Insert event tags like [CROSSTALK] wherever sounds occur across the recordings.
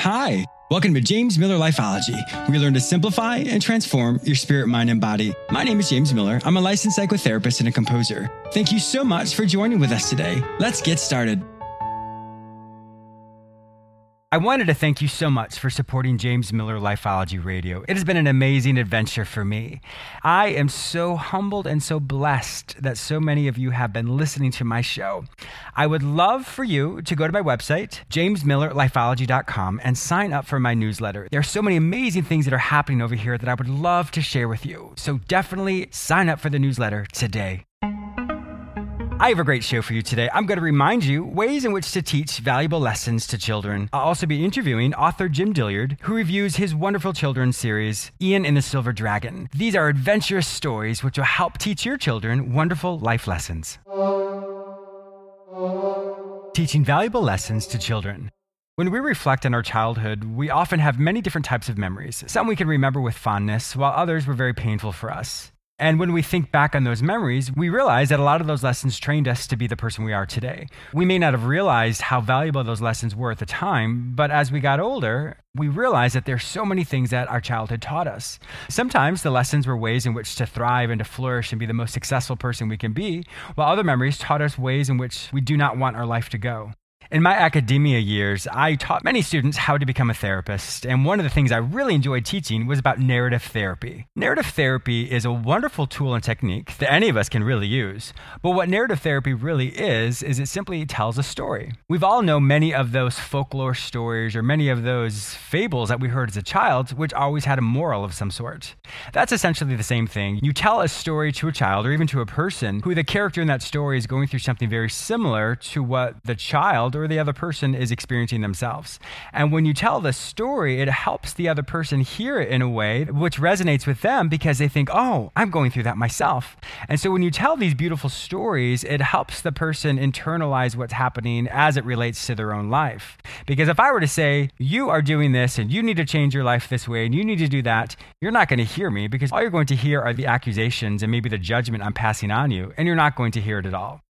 Hi, welcome to James Miller Lifeology. We learn to simplify and transform your spirit, mind, and body. My name is James Miller. I'm a licensed psychotherapist and a composer. Thank you so much for joining with us today. Let's get started. I wanted to thank you so much for supporting James Miller Lifeology Radio. It has been an amazing adventure for me. I am so humbled and so blessed that so many of you have been listening to my show. I would love for you to go to my website, jamesmillerlifeology.com, and sign up for my newsletter. There are so many amazing things that are happening over here that I would love to share with you. So definitely sign up for the newsletter today. I have a great show for you today. I'm going to remind you ways in which to teach valuable lessons to children. I'll also be interviewing author Jim Dilliard, who reviews his wonderful children's series, Ian and the Silver Dragon. These are adventurous stories which will help teach your children wonderful life lessons. Teaching valuable lessons to children. When we reflect on our childhood, we often have many different types of memories. Some we can remember with fondness, while others were very painful for us. And when we think back on those memories, we realize that a lot of those lessons trained us to be the person we are today. We may not have realized how valuable those lessons were at the time, but as we got older, we realized that there's so many things that our childhood taught us. Sometimes the lessons were ways in which to thrive and to flourish and be the most successful person we can be, while other memories taught us ways in which we do not want our life to go. In my academia years, I taught many students how to become a therapist, and one of the things I really enjoyed teaching was about narrative therapy. Narrative therapy is a wonderful tool and technique that any of us can really use. But what narrative therapy really is, is it simply tells a story. We've all known many of those folklore stories or many of those fables that we heard as a child, which always had a moral of some sort. That's essentially the same thing. You tell a story to a child or even to a person who the character in that story is going through something very similar to what the child or the other person is experiencing themselves. And when you tell the story, it helps the other person hear it in a way which resonates with them because they think, oh, I'm going through that myself. And so when you tell these beautiful stories, it helps the person internalize what's happening as it relates to their own life. Because if I were to say, you are doing this and you need to change your life this way and you need to do that, you're not going to hear me because all you're going to hear are the accusations and maybe the judgment I'm passing on you, and you're not going to hear it at all.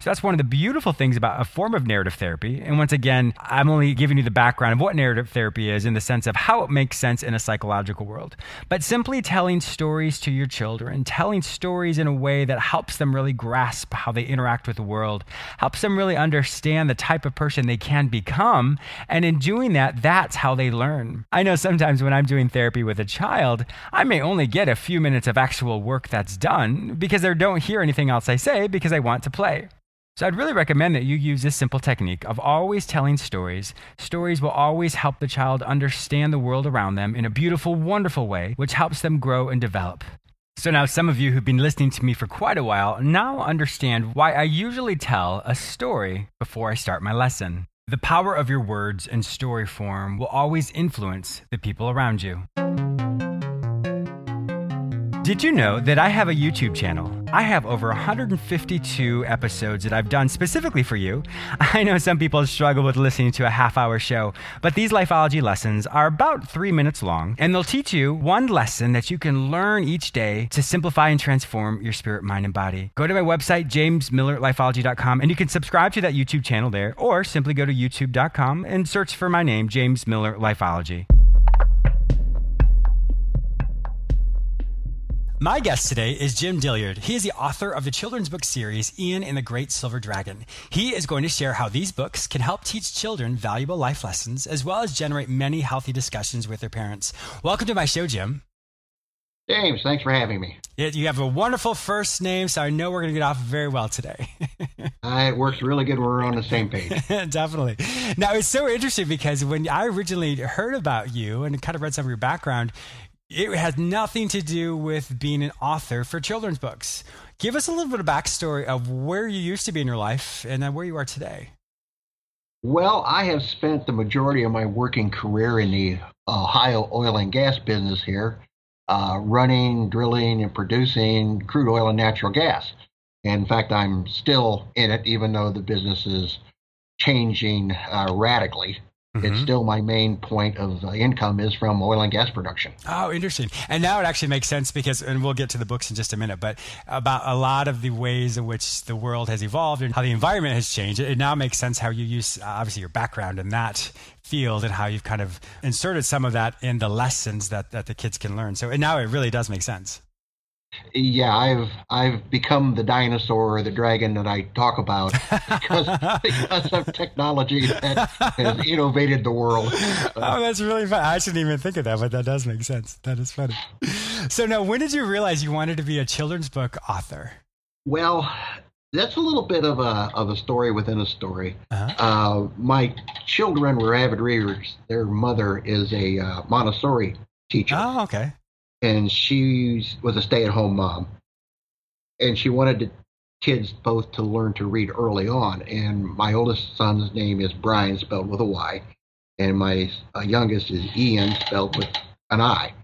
So that's one of the beautiful things about a form of narrative therapy. And once again, I'm only giving you the background of what narrative therapy is in the sense of how it makes sense in a psychological world. But simply telling stories to your children, telling stories in a way that helps them really grasp how they interact with the world, helps them really understand the type of person they can become. And in doing that, that's how they learn. I know sometimes when I'm doing therapy with a child, I may only get a few minutes of actual work that's done because they don't hear anything else I say because I want to play. So I'd really recommend that you use this simple technique of always telling stories. Stories will always help the child understand the world around them in a beautiful, wonderful way, which helps them grow and develop. So now some of you who've been listening to me for quite a while now understand why I usually tell a story before I start my lesson. The power of your words and story form will always influence the people around you. Did you know that I have a YouTube channel? I have over 152 episodes that I've done specifically for you. [LAUGHS] I know some people struggle with listening to a half hour show, but these Lifeology lessons are about three minutes long, and they'll teach you one lesson that you can learn each day to simplify and transform your spirit, mind, and body. Go to my website, jamesmillerlifeology.com, and you can subscribe to that YouTube channel there, or simply go to youtube.com and search for my name, James Miller Lifeology. My guest today is Jim Dilliard. He is the author of the children's book series Ian and the Great Silver Dragon. He is going to share how these books can help teach children valuable life lessons as well as generate many healthy discussions with their parents. Welcome to my show, Jim. James, thanks for having me. You have a wonderful first name, so I know we're going to get off very well today. [LAUGHS] uh, it works really good we're on the same page. [LAUGHS] Definitely. Now, it's so interesting because when I originally heard about you and kind of read some of your background, it has nothing to do with being an author for children's books. Give us a little bit of backstory of where you used to be in your life and then where you are today. Well, I have spent the majority of my working career in the Ohio oil and gas business here, uh, running, drilling, and producing crude oil and natural gas. in fact, I'm still in it, even though the business is changing uh, radically. Mm-hmm. It's still my main point of uh, income is from oil and gas production. Oh, interesting. And now it actually makes sense because, and we'll get to the books in just a minute, but about a lot of the ways in which the world has evolved and how the environment has changed. It now makes sense how you use obviously your background in that field and how you've kind of inserted some of that in the lessons that, that the kids can learn. So now it really does make sense yeah, I've I've become the dinosaur or the dragon that I talk about [LAUGHS] because because of technology that has innovated the world. [LAUGHS] oh, that's really fun. I shouldn't even think of that, but that does make sense. That is funny. So now, when did you realize you wanted to be a children's book author? Well, that's a little bit of a of a story within a story. Uh-huh. Uh, my children were avid readers. Their mother is a uh, Montessori teacher. Oh, okay and she was a stay-at-home mom, and she wanted the kids both to learn to read early on. And my oldest son's name is Bryan, spelled with a Y, and my uh, youngest is Ian, spelled with an I,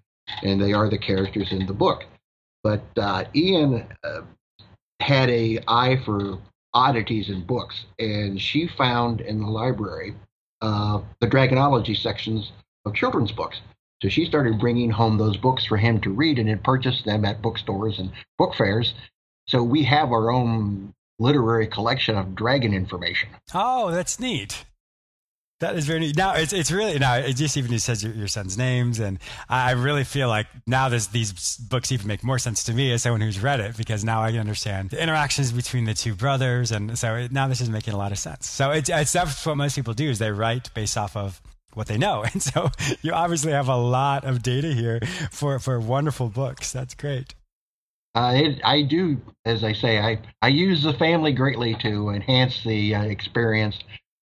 and they are the characters in the book. But uh, Ian uh, had a eye for oddities in books, and she found in the library uh, the dragonology sections of children's books. So she started bringing home those books for him to read and had purchased them at bookstores and book fairs. So we have our own literary collection of dragon information. Oh, that's neat. That is very neat. Now it's it's really now it just even says your, your son's names, and I really feel like now this, these books even make more sense to me as someone who's read it because now I understand the interactions between the two brothers, and so it, now this is making a lot of sense. So it's, it's that's what most people do is they write based off of what they know. [LAUGHS] And so you obviously have a lot of data here for, for wonderful books. That's great. Uh, it, I do, as I say, I, I use the family greatly to enhance the uh, experience.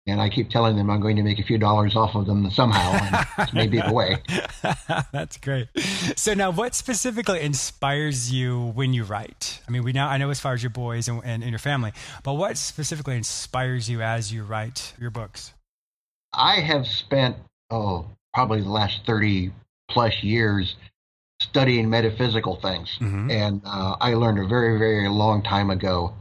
And I keep telling them I'm going to make a few dollars off of them somehow. And maybe the way. [LAUGHS] That's great. So now, what specifically inspires you when you write? I mean, we now I know as far as your boys and, and, and your family, but what specifically inspires you as you write your books? I have spent, oh, probably the last 30 plus years studying metaphysical things. Mm-hmm. And uh, I learned a very, very long time ago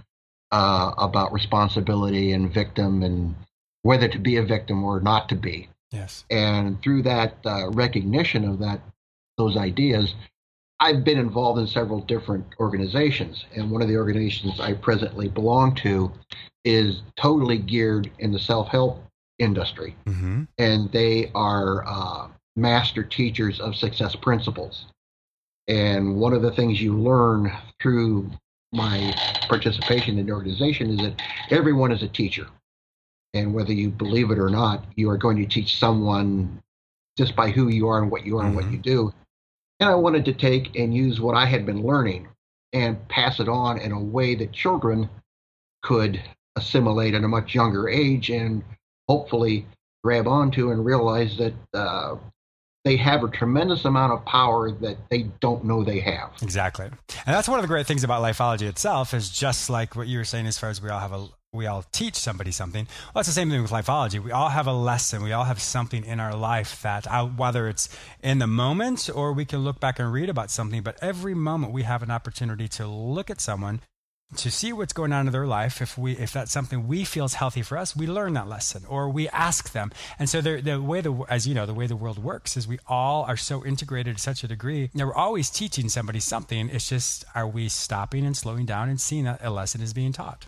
uh, about responsibility and victim and whether to be a victim or not to be. Yes. And through that uh, recognition of that, those ideas, I've been involved in several different organizations. And one of the organizations I presently belong to is totally geared in the self help industry, mm-hmm. and they are uh, master teachers of success principles. And one of the things you learn through my participation in the organization is that everyone is a teacher. And whether you believe it or not, you are going to teach someone just by who you are and what you are mm-hmm. and what mm-hmm. you do. And I wanted to take and use what I had been learning and pass it on in a way that children could assimilate at a much younger age and hopefully grab onto and realize that uh, they have a tremendous amount of power that they don't know they have. Exactly. And that's one of the great things about lifeology itself is just like what you were saying as far as we all have a we all teach somebody something. Well, it's the same thing with lifeology. We all have a lesson. We all have something in our life that, uh, whether it's in the moment or we can look back and read about something, but every moment we have an opportunity to look at someone to see what's going on in their life. If we if that's something we feel is healthy for us we learn that lesson or we ask them. And so the, the way the as you know the way the world works is we all are so integrated to such a degree. That we're always teaching somebody something. It's just are we stopping and slowing down and seeing that a lesson is being taught?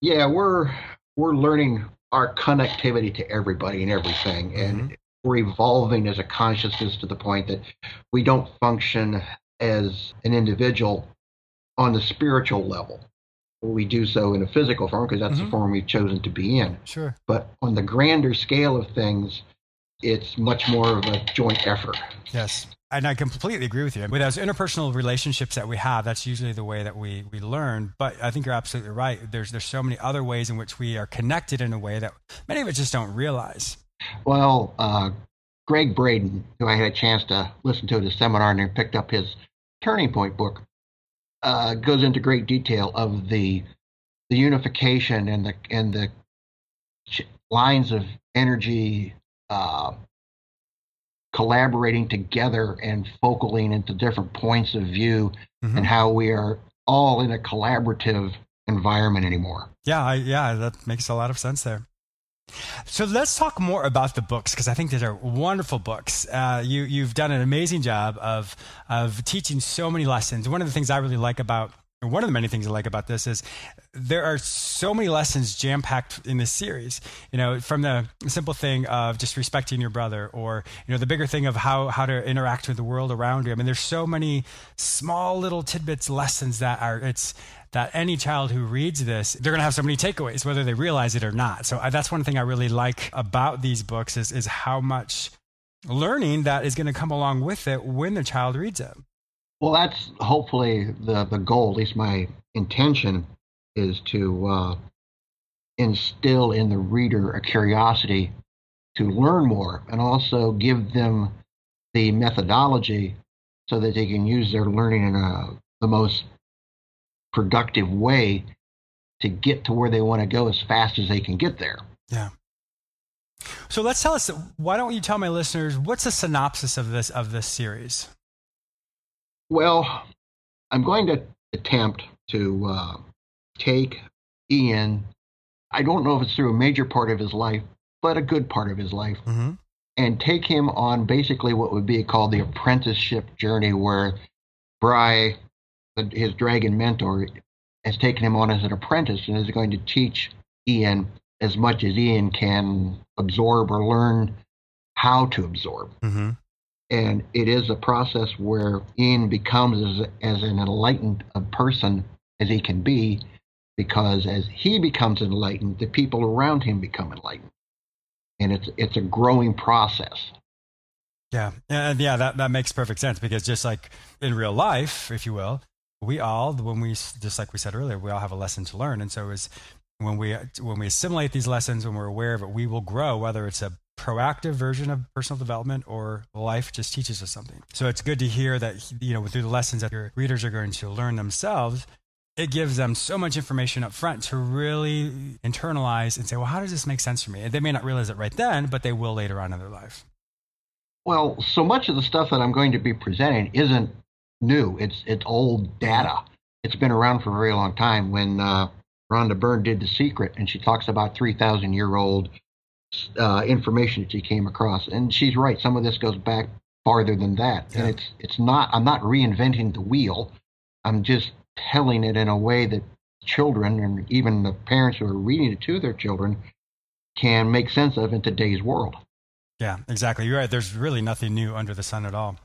Yeah we're we're learning our connectivity to everybody and everything. And mm-hmm. we're evolving as a consciousness to the point that we don't function as an individual on the spiritual level we do so in a physical form because that's mm-hmm. the form we've chosen to be in. Sure. But on the grander scale of things, it's much more of a joint effort. Yes. And I completely agree with you. With those interpersonal relationships that we have, that's usually the way that we, we learn. But I think you're absolutely right. There's there's so many other ways in which we are connected in a way that many of us just don't realize. Well, uh, Gregg Braden, who I had a chance to listen to at a seminar and picked up his Turning Point book, uh, goes into great detail of the the unification and the and the lines of energy uh, collaborating together and focaling into different points of view mm-hmm. and how we are all in a collaborative environment anymore. Yeah, I, yeah, that makes a lot of sense there. So let's talk more about the books because I think these are wonderful books. Uh, you you've done an amazing job of of teaching so many lessons. One of the things I really like about one of the many things I like about this is there are so many lessons jam packed in this series. You know, from the simple thing of just respecting your brother, or you know, the bigger thing of how how to interact with the world around you. I mean, there's so many small little tidbits, lessons that are it's that any child who reads this, they're going to have so many takeaways, whether they realize it or not. So I, that's one thing I really like about these books is is how much learning that is going to come along with it when the child reads it. Well, that's hopefully the the goal. At least my intention is to uh, instill in the reader a curiosity to learn more, and also give them the methodology so that they can use their learning in a, the most productive way to get to where they want to go as fast as they can get there. Yeah. So let's tell us. Why don't you tell my listeners what's the synopsis of this of this series? Well, I'm going to attempt to uh, take Ian. I don't know if it's through a major part of his life, but a good part of his life, mm-hmm. and take him on basically what would be called the apprenticeship journey, where Bry his dragon mentor has taken him on as an apprentice and is going to teach Ian as much as Ian can absorb or learn how to absorb. Mm-hmm. And it is a process where Ian becomes as, as an enlightened a person as he can be, because as he becomes enlightened, the people around him become enlightened. And it's it's a growing process. Yeah, and yeah, that that makes perfect sense because just like in real life, if you will, we all when we just like we said earlier we all have a lesson to learn. And so is when we when we assimilate these lessons when we're aware of it we will grow whether it's a proactive version of personal development or life just teaches us something. So it's good to hear that you know through the lessons that your readers are going to learn themselves it gives them so much information up front to really internalize and say well how does this make sense for me? And they may not realize it right then but they will later on in their life. Well so much of the stuff that i'm going to be presenting isn't new. It's it's old data. It's been around for a very long time. When uh, Rhonda Byrne did The Secret, and she talks about three thousand year old uh, information that she came across, and she's right. Some of this goes back farther than that, yeah. and it's it's not. I'm not reinventing the wheel. I'm just telling it in a way that children and even the parents who are reading it to their children can make sense of in today's world. Yeah, exactly. You're right. There's really nothing new under the sun at all.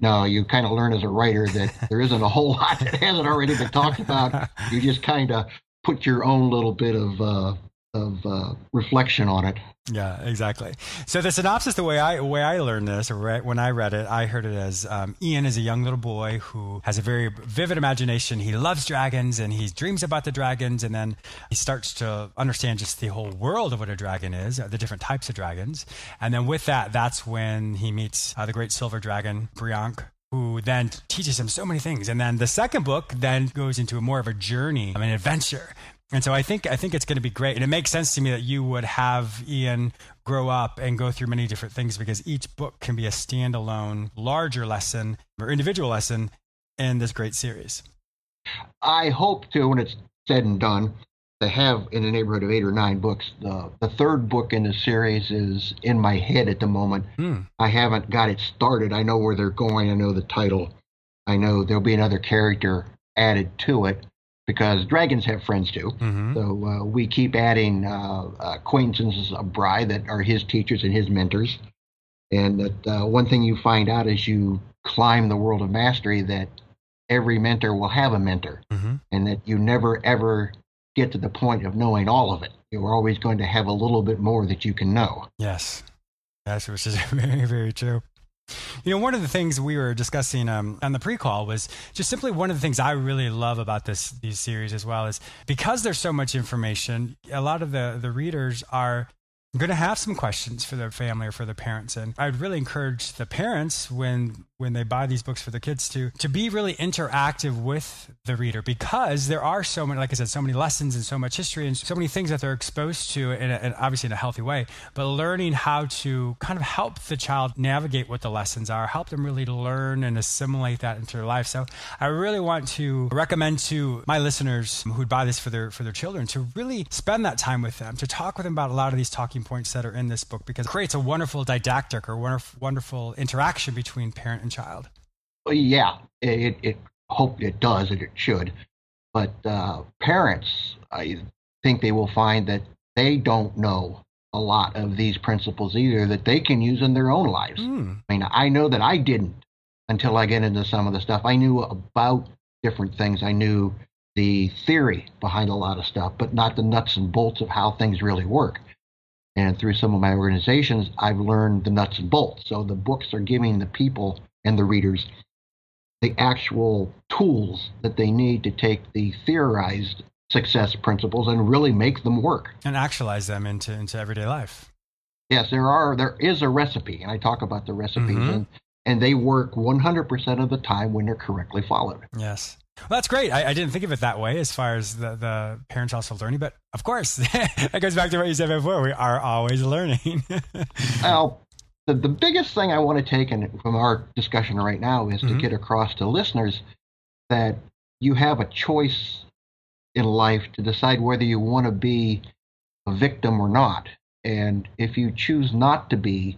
No, you kind of learn as a writer that there isn't a whole lot that hasn't already been talked about. You just kind of put your own little bit of uh, of uh, reflection on it. Yeah, exactly. So the synopsis, the way I way I learned this, or when I read it, I heard it as um, Ian is a young little boy who has a very vivid imagination. He loves dragons and he dreams about the dragons, and then he starts to understand just the whole world of what a dragon is, the different types of dragons, and then with that, that's when he meets uh, the great silver dragon Briank, who then teaches him so many things. And then the second book then goes into a more of a journey, an adventure, and so I think I think it's going to be great, and it makes sense to me that you would have Ian grow up and go through many different things because each book can be a standalone, larger lesson or individual lesson in this great series. I hope to, when it's said and done, to have in the neighborhood of eight or nine books. The the third book in the series is in my head at the moment. Hmm. I haven't got it started. I know where they're going. I know the title. I know there'll be another character added to it because dragons have friends too. Mm-hmm. So uh, we keep adding uh, acquaintances of Bry that are his teachers and his mentors. And that uh, one thing you find out as you climb the world of mastery that every mentor will have a mentor, mm-hmm. and that you never ever get to the point of knowing all of it. You're always going to have a little bit more that you can know. Yes, that's which is [LAUGHS] very very true. You know, one of the things we were discussing um, on the pre-call was just simply one of the things I really love about this these series as well is because there's so much information. A lot of the the readers are going to have some questions for their family or for their parents. And I'd really encourage the parents when when they buy these books for their kids to to be really interactive with the reader because there are so many, like I said, so many lessons and so much history and so many things that they're exposed to, in a, and obviously in a healthy way. But learning how to kind of help the child navigate what the lessons are, help them really learn and assimilate that into their life. So I really want to recommend to my listeners who'd buy this for their for their children to really spend that time with them, to talk with them about a lot of these talking points that are in this book because it creates a wonderful didactic or wonderful, wonderful interaction between parent and child. Well, yeah, it, it hope it does and it should. But uh, parents, I think they will find that they don't know a lot of these principles either that they can use in their own lives. Mm. I mean, I know that I didn't until I get into some of the stuff. I knew about different things. I knew the theory behind a lot of stuff, but not the nuts and bolts of how things really work. And through some of my organizations, I've learned the nuts and bolts. So the books are giving the people and the readers the actual tools that they need to take the theorized success principles and really make them work and actualize them into into everyday life. Yes, there are there is a recipe, and I talk about the recipes, mm-hmm. and and they work 100% of the time when they're correctly followed. Yes. Well, that's great. I, I, didn't think of it that way as far as the, the parents also learning, but of course, [LAUGHS] that goes back to what you said before. We are always learning. [LAUGHS] well, the, the biggest thing I want to take in, from our discussion right now is mm-hmm. to get across to listeners that you have a choice in life to decide whether you want to be a victim or not. And if you choose not to be,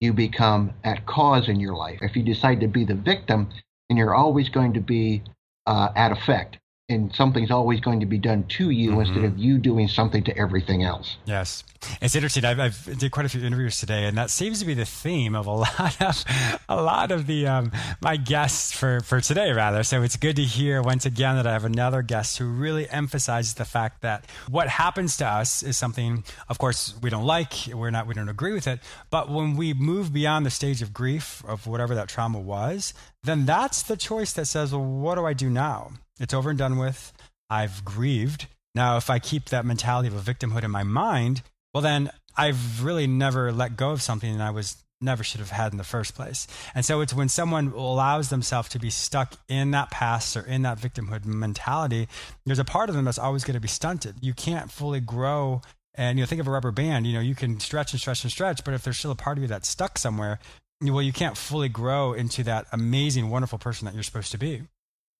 you become at cause in your life. If you decide to be the victim, then you're always going to be Uh, at effect and something's always going to be done to you mm-hmm. instead of you doing something to everything else. Yes, it's interesting. I've, I've did quite a few interviews today, and that seems to be the theme of a [LAUGHS] lot of a lot of the um, my guests for for today, rather. So it's good to hear once again that I have another guest who really emphasizes the fact that what happens to us is something, of course, we don't like. We're not we don't agree with it, but when we move beyond the stage of grief of whatever that trauma was, then that's the choice that says, well, what do I do now? It's over and done with. I've grieved. Now, if I keep that mentality of a victimhood in my mind, well, then I've really never let go of something that I was never should have had in the first place. And so it's when someone allows themselves to be stuck in that past or in that victimhood mentality, there's a part of them that's always going to be stunted. You can't fully grow. And you know, think of a rubber band. You know, you can stretch and stretch and stretch, but if there's still a part of you that's stuck somewhere, well, you can't fully grow into that amazing, wonderful person that you're supposed to be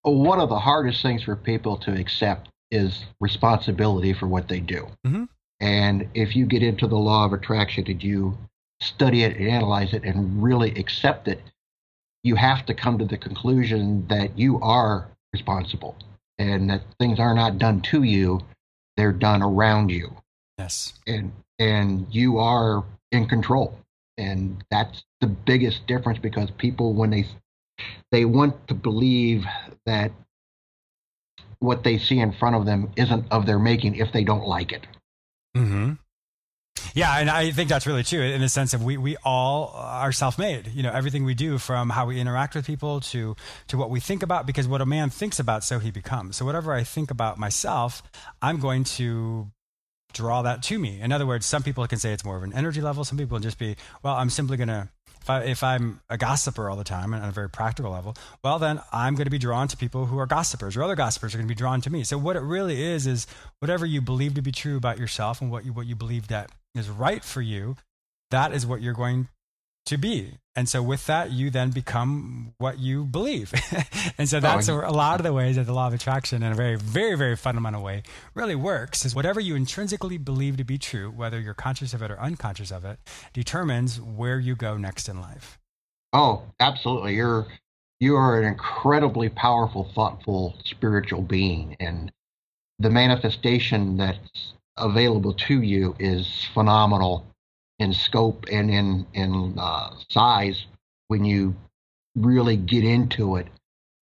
one of the hardest things for people to accept is responsibility for what they do. Mm-hmm. And if you get into the law of attraction and you study it and analyze it and really accept it, you have to come to the conclusion that you are responsible and that things are not done to you, they're done around you. Yes. And and you are in control. And that's the biggest difference because people when they they want to believe that what they see in front of them isn't of their making if they don't like it. Mm-hmm. Yeah, and I think that's really true in the sense of we, we all are self-made. You know, everything we do from how we interact with people to to what we think about because what a man thinks about so he becomes. So whatever I think about myself, I'm going to draw that to me. In other words, some people can say it's more of an energy level, some people just be, well, I'm simply going to if, I, if I'm a gossiper all the time and on a very practical level, well, then I'm going to be drawn to people who are gossipers or other gossipers are going to be drawn to me. So what it really is, is whatever you believe to be true about yourself and what you, what you believe that is right for you, that is what you're going to be. And so with that, you then become what you believe. [LAUGHS] and so oh, that's oh, a lot of the ways that the law of attraction in a very, very, very fundamental way really works is whatever you intrinsically believe to be true, whether you're conscious of it or unconscious of it, determines where you go next in life. Oh, absolutely. You're you are an incredibly powerful, thoughtful, spiritual being. And the manifestation that's available to you is phenomenal in scope and in in uh, size when you really get into it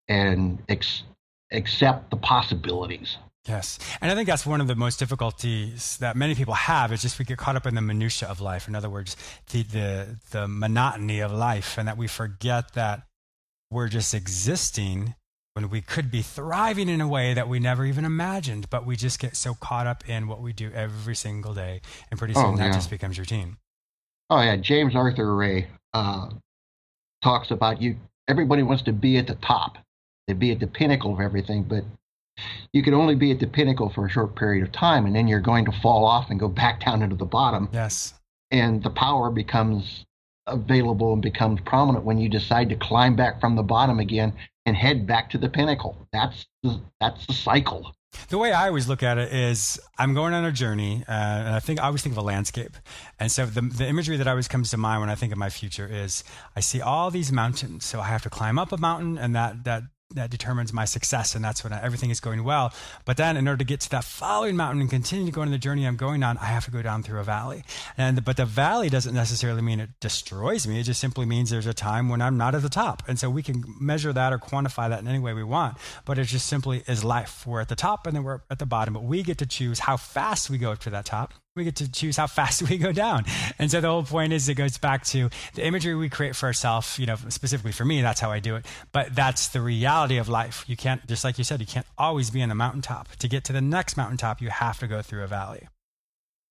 and ex- accept the possibilities. Yes. And I think that's one of the most difficulties that many people have is just we get caught up in the minutia of life. In other words, the, the, the monotony of life and that we forget that we're just existing when we could be thriving in a way that we never even imagined, but we just get so caught up in what we do every single day. And pretty soon Oh, that yeah. just becomes routine. Oh yeah, James Arthur Ray uh, talks about you. Everybody wants to be at the top, to be at the pinnacle of everything, but you can only be at the pinnacle for a short period of time, and then you're going to fall off and go back down into the bottom, Yes. and the power becomes available and becomes prominent when you decide to climb back from the bottom again and head back to the pinnacle. That's the, that's the cycle. The way I always look at it is I'm going on a journey, uh, and I think I always think of a landscape. And so the, the imagery that always comes to mind when I think of my future is I see all these mountains. So I have to climb up a mountain, and that that that determines my success, and that's when everything is going well. But then, in order to get to that following mountain and continue to go on the journey I'm going on, I have to go down through a valley. And but the valley doesn't necessarily mean it destroys me. It just simply means there's a time when I'm not at the top. And so we can measure that or quantify that in any way we want. But it just simply is life. We're at the top and then we're at the bottom. But we get to choose how fast we go up to that top. We get to choose how fast [LAUGHS] we go down. And so the whole point is it goes back to the imagery we create for ourselves, you know, specifically for me, that's how I do it. But that's the reality of life. You can't, just like you said, you can't always be on the mountaintop. To get to the next mountaintop, you have to go through a valley.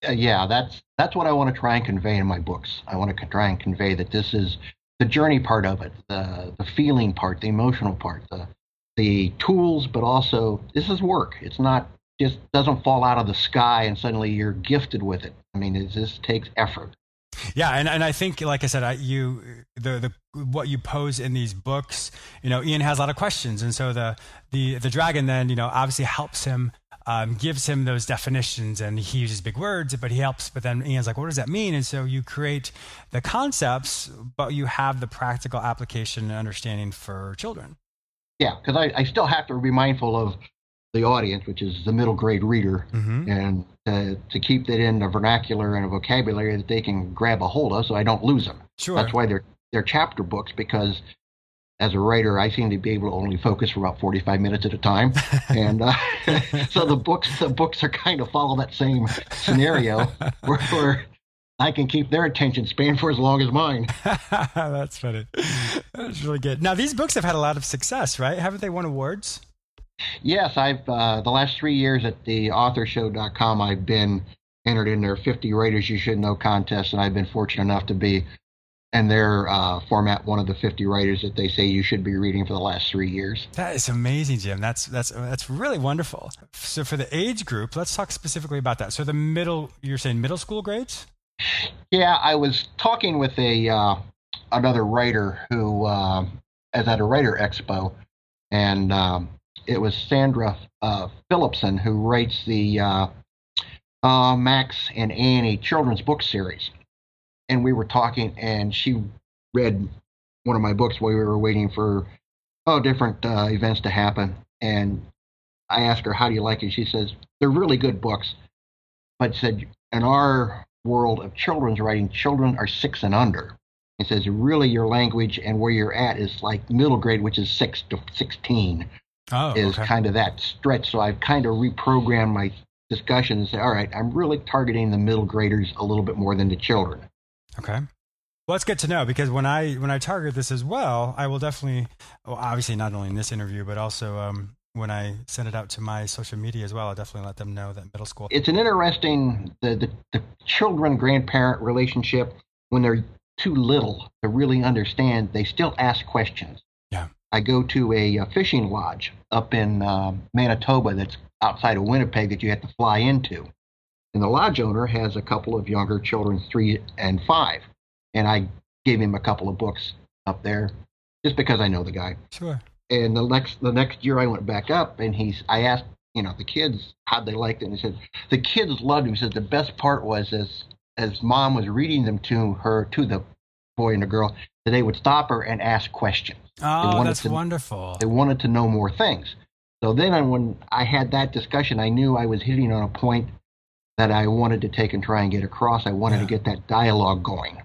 Uh, yeah, that's that's what I want to try and convey in my books. I want to try and convey that this is the journey part of it, the the feeling part, the emotional part, the the tools, but also this is work. It's not just doesn't fall out of the sky and suddenly you're gifted with it. I mean, it just takes effort. Yeah, and, and I think, like I said, I, you the the what you pose in these books, you know, Ian has a lot of questions, and so the the the dragon then, you know, obviously helps him, um, gives him those definitions, and he uses big words, but he helps. But then Ian's like, what does that mean? And so you create the concepts, but you have the practical application and understanding for children. Yeah, because I, I still have to be mindful of the audience, which is the middle grade reader, Mm-hmm. and to, to keep that in a vernacular and a vocabulary that they can grab a hold of so I don't lose them. Sure. That's why they're they're chapter books because as a writer, I seem to be able to only focus for about 45 minutes at a time, [LAUGHS] and uh, [LAUGHS] so the books the books are kind of follow that same scenario [LAUGHS] where, where I can keep their attention span for as long as mine. That's funny. That's really good. Now these books have had a lot of success, right? Haven't they won awards? Yes, I've uh, the last three years at the authorshow.com, I've been entered in their 50 writers you should know contest, and I've been fortunate enough to be in their uh, format one of the 50 writers that they say you should be reading for the last three years. That is amazing, Jim. That's that's that's really wonderful. So for the age group, let's talk specifically about that. So the middle, you're saying middle school grades? Yeah, I was talking with a uh, another writer who uh, is at a writer expo, and um, it was Sandra uh, Phillipson who writes the uh, uh, Max and Annie children's book series. And we were talking, and she read one of my books while we were waiting for oh different uh, events to happen. And I asked her, "How do you like it?" She says, "They're really good books," but said in our world of children's writing, children are six and under. It says really your language and where you're at is like middle grade, which is six to sixteen, Oh, is okay. kind of that stretch. So I've kind of reprogrammed my discussion and say, all right, I'm really targeting the middle graders a little bit more than the children. Okay. Well, it's good to know because when I when I target this as well, I will definitely, well, obviously not only in this interview, but also um, when I send it out to my social media as well, I'll definitely let them know that middle school. It's an interesting the the, the children grandparent relationship when they're too little to really understand. They still ask questions. I go to a, uh fishing lodge up in uh, Manitoba that's outside of Winnipeg that you have to fly into. And the lodge owner has a couple of younger children, three and five. And I gave him a couple of books up there just because I know the guy. Sure. And the next the next year I went back up and he's I asked, you know, the kids how'd they like it. And he said the kids loved him. He said the best part was as as mom was reading them to her to the boy and a girl, that they would stop her and ask questions. Oh, that's to- wonderful. They wanted to know more things. So then I- when I had that discussion, I knew I was hitting on a point that I wanted to take and try and get across. I wanted Yeah. to get that dialogue going.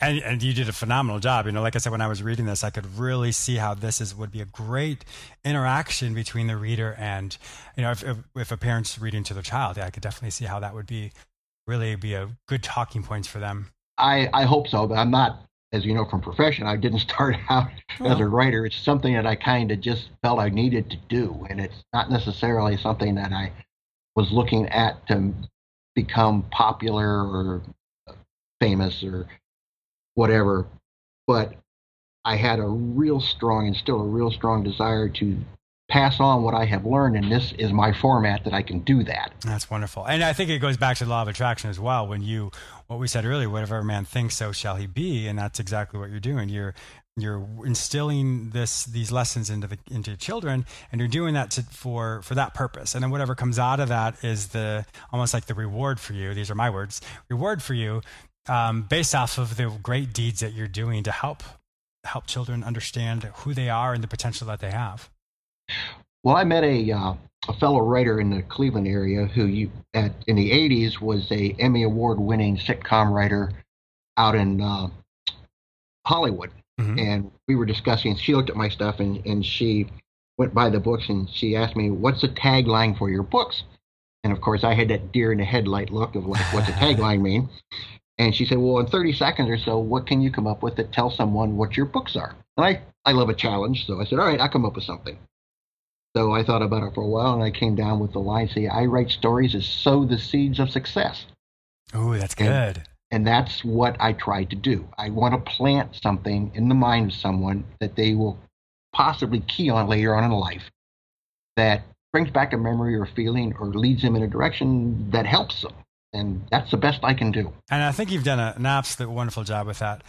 And, and you did a phenomenal job. You know, like I said, when I was reading this, I could really see how this is would be a great interaction between the reader and, you know, if, if, if a parent's reading to their child, yeah, I could definitely see how that would be really be a good talking points for them. I, I hope so, but I'm not as you know from profession, I didn't [LAUGHS] start out oh. as a oh. writer. It's something that I kind of just felt I needed to do, and it's not necessarily something that I was looking at to become popular or uh, famous or whatever. But I had a real strong and still a real strong desire to pass on what I have learned, and this is my format that I can do that. That's wonderful, and I think it goes back to the law of attraction as well. When you, what we said earlier, whatever man thinks, so shall he be, and that's exactly what you're doing. You're you're instilling this these lessons into the into children, and you're doing that to, for for that purpose. And then whatever comes out of that is the almost like the reward for you. These are my words. Reward for you, um, based off of the great deeds that you're doing to help help children understand who they are and the potential that they have. Well, I met a uh, a fellow writer in the Cleveland area who you at in the '80s was a Emmy award winning sitcom writer out in uh, Hollywood, mm-hmm. and we were discussing. She looked at my stuff and and she went by the books and she asked me, "What's the tagline for your books?" And of course, I had that deer in the headlight look of like, "What's a [LAUGHS] tagline mean?" And she said, "Well, in 30 seconds or so, what can you come up with to tell someone what your books are?" And I I love a challenge, so I said, "All right, I'll come up with something." So I thought about it for a while, and I came down with the line: "See, I write stories to sow the seeds of success." Oh, that's good. And, and that's what I try to do. I want to plant something in the mind of someone that they will possibly key on later on in life that brings back a memory or feeling or leads them in a direction that helps them. And that's the best I can do. And I think you've done a, an absolute wonderful job with that.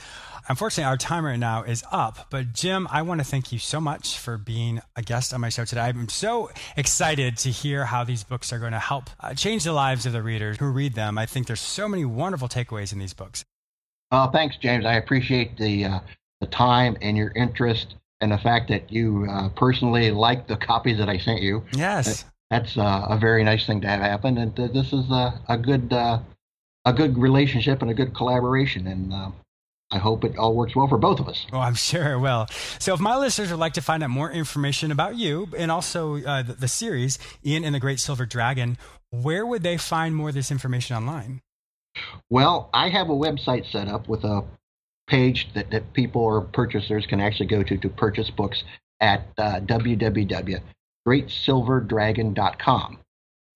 Unfortunately, our time right now is up. But Jim, I want to thank you so much for being a guest on my show today. I'm so excited to hear how these books are going to help uh, change the lives of the readers who read them. I think there's so many wonderful takeaways in these books. Uh, thanks, James. I appreciate the uh, the time and your interest and the fact that you uh, personally like the copies that I sent you. Yes, that's uh, a very nice thing to have happen, and uh, this is a, a good a good relationship and a good collaboration. And I hope it all works well for both of us. Oh, I'm [LAUGHS] sure it will. So, if my listeners would like to find out more information about you and also uh, the, the, series, Ian and the Great Silver Dragon, where would they find more of this information online? Well, I have a website set up with a page that, that people or purchasers can actually go to to purchase books at uh, www.greatsilverdragon.com.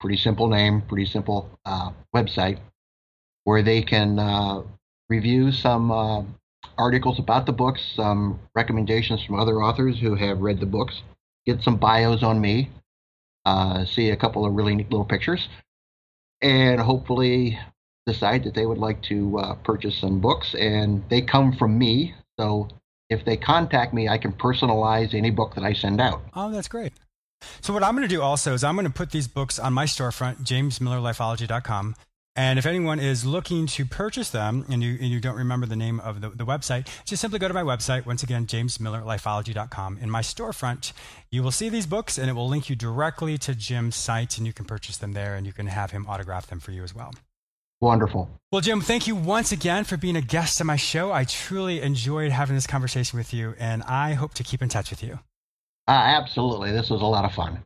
Pretty simple name, pretty simple uh, website where they can uh, review some uh, articles about the books, some recommendations from other authors who have read the books, get some bios on me, uh, see a couple of really neat little pictures, and hopefully decide that they would like to uh, purchase some books. And they come from me, so if they contact me, I can personalize any book that I send out. Oh, that's great. So what I'm going to do also is I'm going to put these books on my storefront, jamesmillerlifeology.com. And if anyone is looking to purchase them and you, and you don't remember the name of the, the website, just simply go to my website. Once again, jamesmillerlifeology.com. In my storefront, you will see these books and it will link you directly to Jim's site and you can purchase them there and you can have him autograph them for you as well. Wonderful. Well, Jim, thank you once again for being a guest on my show. I truly enjoyed having this conversation with you and I hope to keep in touch with you. Uh, absolutely. This was a lot of fun.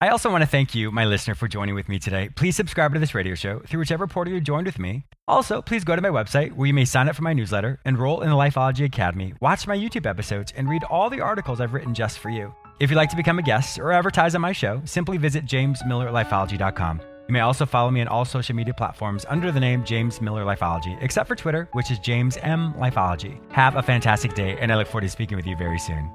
I also want to thank you, my listener, for joining with me today. Please subscribe to this radio show through whichever portal you joined with me. Also, please go to my website where you may sign up for my newsletter, enroll in the Lifeology Academy, watch my YouTube episodes, and read all the articles I've written just for you. If you'd like to become a guest or advertise on my show, simply visit jamesmillerlifeology.com. You may also follow me on all social media platforms under the name James Miller Lifeology, except for Twitter, which is James M Lifeology. Have a fantastic day, and I look forward to speaking with you very soon.